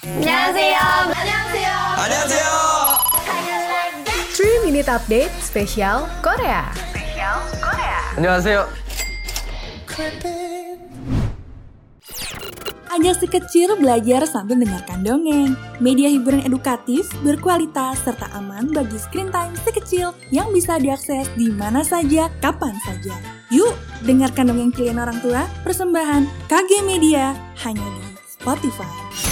안녕하세요. 안녕하세요. 안녕하세요. 3 Minute Update spesial Korea. 안녕하세요. Ajak si kecil belajar sambil mendengarkan dongeng. Media hiburan edukatif, berkualitas, serta aman bagi screen time si kecil yang bisa diakses di mana saja, kapan saja. Yuk, dengarkan dongeng kalian orang tua, persembahan KG Media, hanya di Spotify.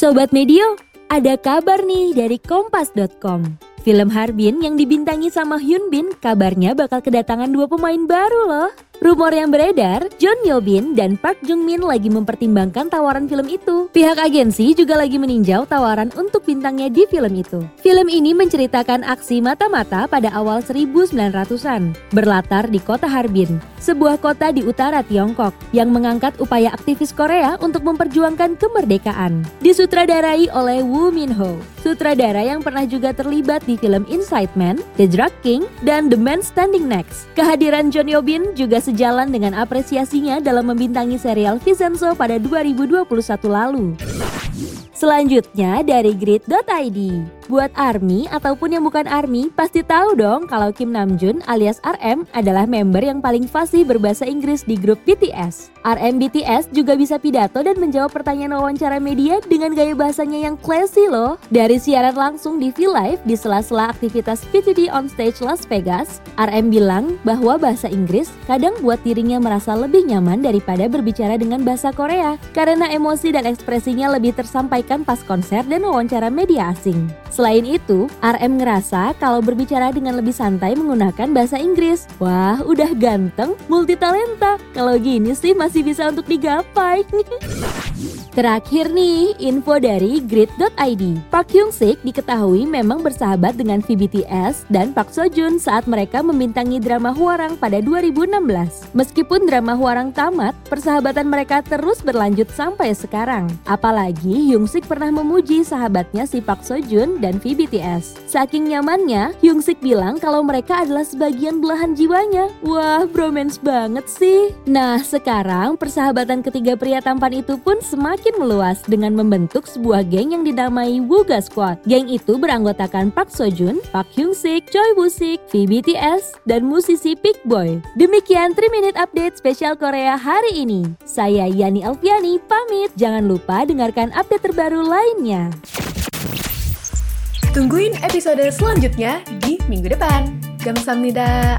Sobat Medio, ada kabar nih dari kompas.com. Film Harbin yang dibintangi sama Hyun Bin kabarnya bakal kedatangan dua pemain baru loh. Rumor yang beredar, John Yo Bin dan Park Jung Min lagi mempertimbangkan tawaran film itu. Pihak agensi juga lagi meninjau tawaran untuk bintangnya di film itu. Film ini menceritakan aksi mata-mata pada awal 1900-an, berlatar di kota Harbin, sebuah kota di utara Tiongkok yang mengangkat upaya aktivis Korea untuk memperjuangkan kemerdekaan. Disutradarai oleh Woo Min Ho, sutradara yang pernah juga terlibat di film Inside Man, The Drug King, dan The Man Standing Next. Kehadiran John Yo Bin juga sejalan dengan apresiasinya dalam membintangi serial Vincenzo pada 2021 lalu. Selanjutnya dari grid.id. Buat ARMY ataupun yang bukan ARMY pasti tahu dong kalau Kim Namjoon alias RM adalah member yang paling fasih berbahasa Inggris di grup BTS. RM BTS juga bisa pidato dan menjawab pertanyaan wawancara media dengan gaya bahasanya yang classy loh. Dari siaran langsung di V-Live di sela-sela aktivitas PTD on stage Las Vegas, RM bilang bahwa bahasa Inggris kadang buat dirinya merasa lebih nyaman daripada berbicara dengan bahasa Korea karena emosi dan ekspresinya lebih tersampaikan pas konser dan wawancara media asing. Selain itu, RM ngerasa kalau berbicara dengan lebih santai menggunakan bahasa Inggris. Wah, udah ganteng, multitalenta. Kalau gini sih masih bisa untuk digapai. Terakhir nih, info dari grid.id. Park Hyung Sik diketahui memang bersahabat dengan VBTS dan Park Seo Joon saat mereka membintangi drama Huarang pada 2016. Meskipun drama Huarang tamat, persahabatan mereka terus berlanjut sampai sekarang. Apalagi Hyung Sik pernah memuji sahabatnya si Park Seo Joon dan VBTS. Saking nyamannya, Hyung Sik bilang kalau mereka adalah sebagian belahan jiwanya. Wah, bromance banget sih. Nah, sekarang persahabatan ketiga pria tampan itu pun semakin meluas dengan membentuk sebuah geng yang dinamai Wuga Squad. Geng itu beranggotakan Park Seo Joon, Park Hyung Sik, Choi Woo Sik, VBTS, dan musisi Big Boy. Demikian 3 Minute Update spesial Korea hari ini. Saya Yani Alfiani pamit. Jangan lupa dengarkan update terbaru lainnya. Tungguin episode selanjutnya di minggu depan. Gamsamnida.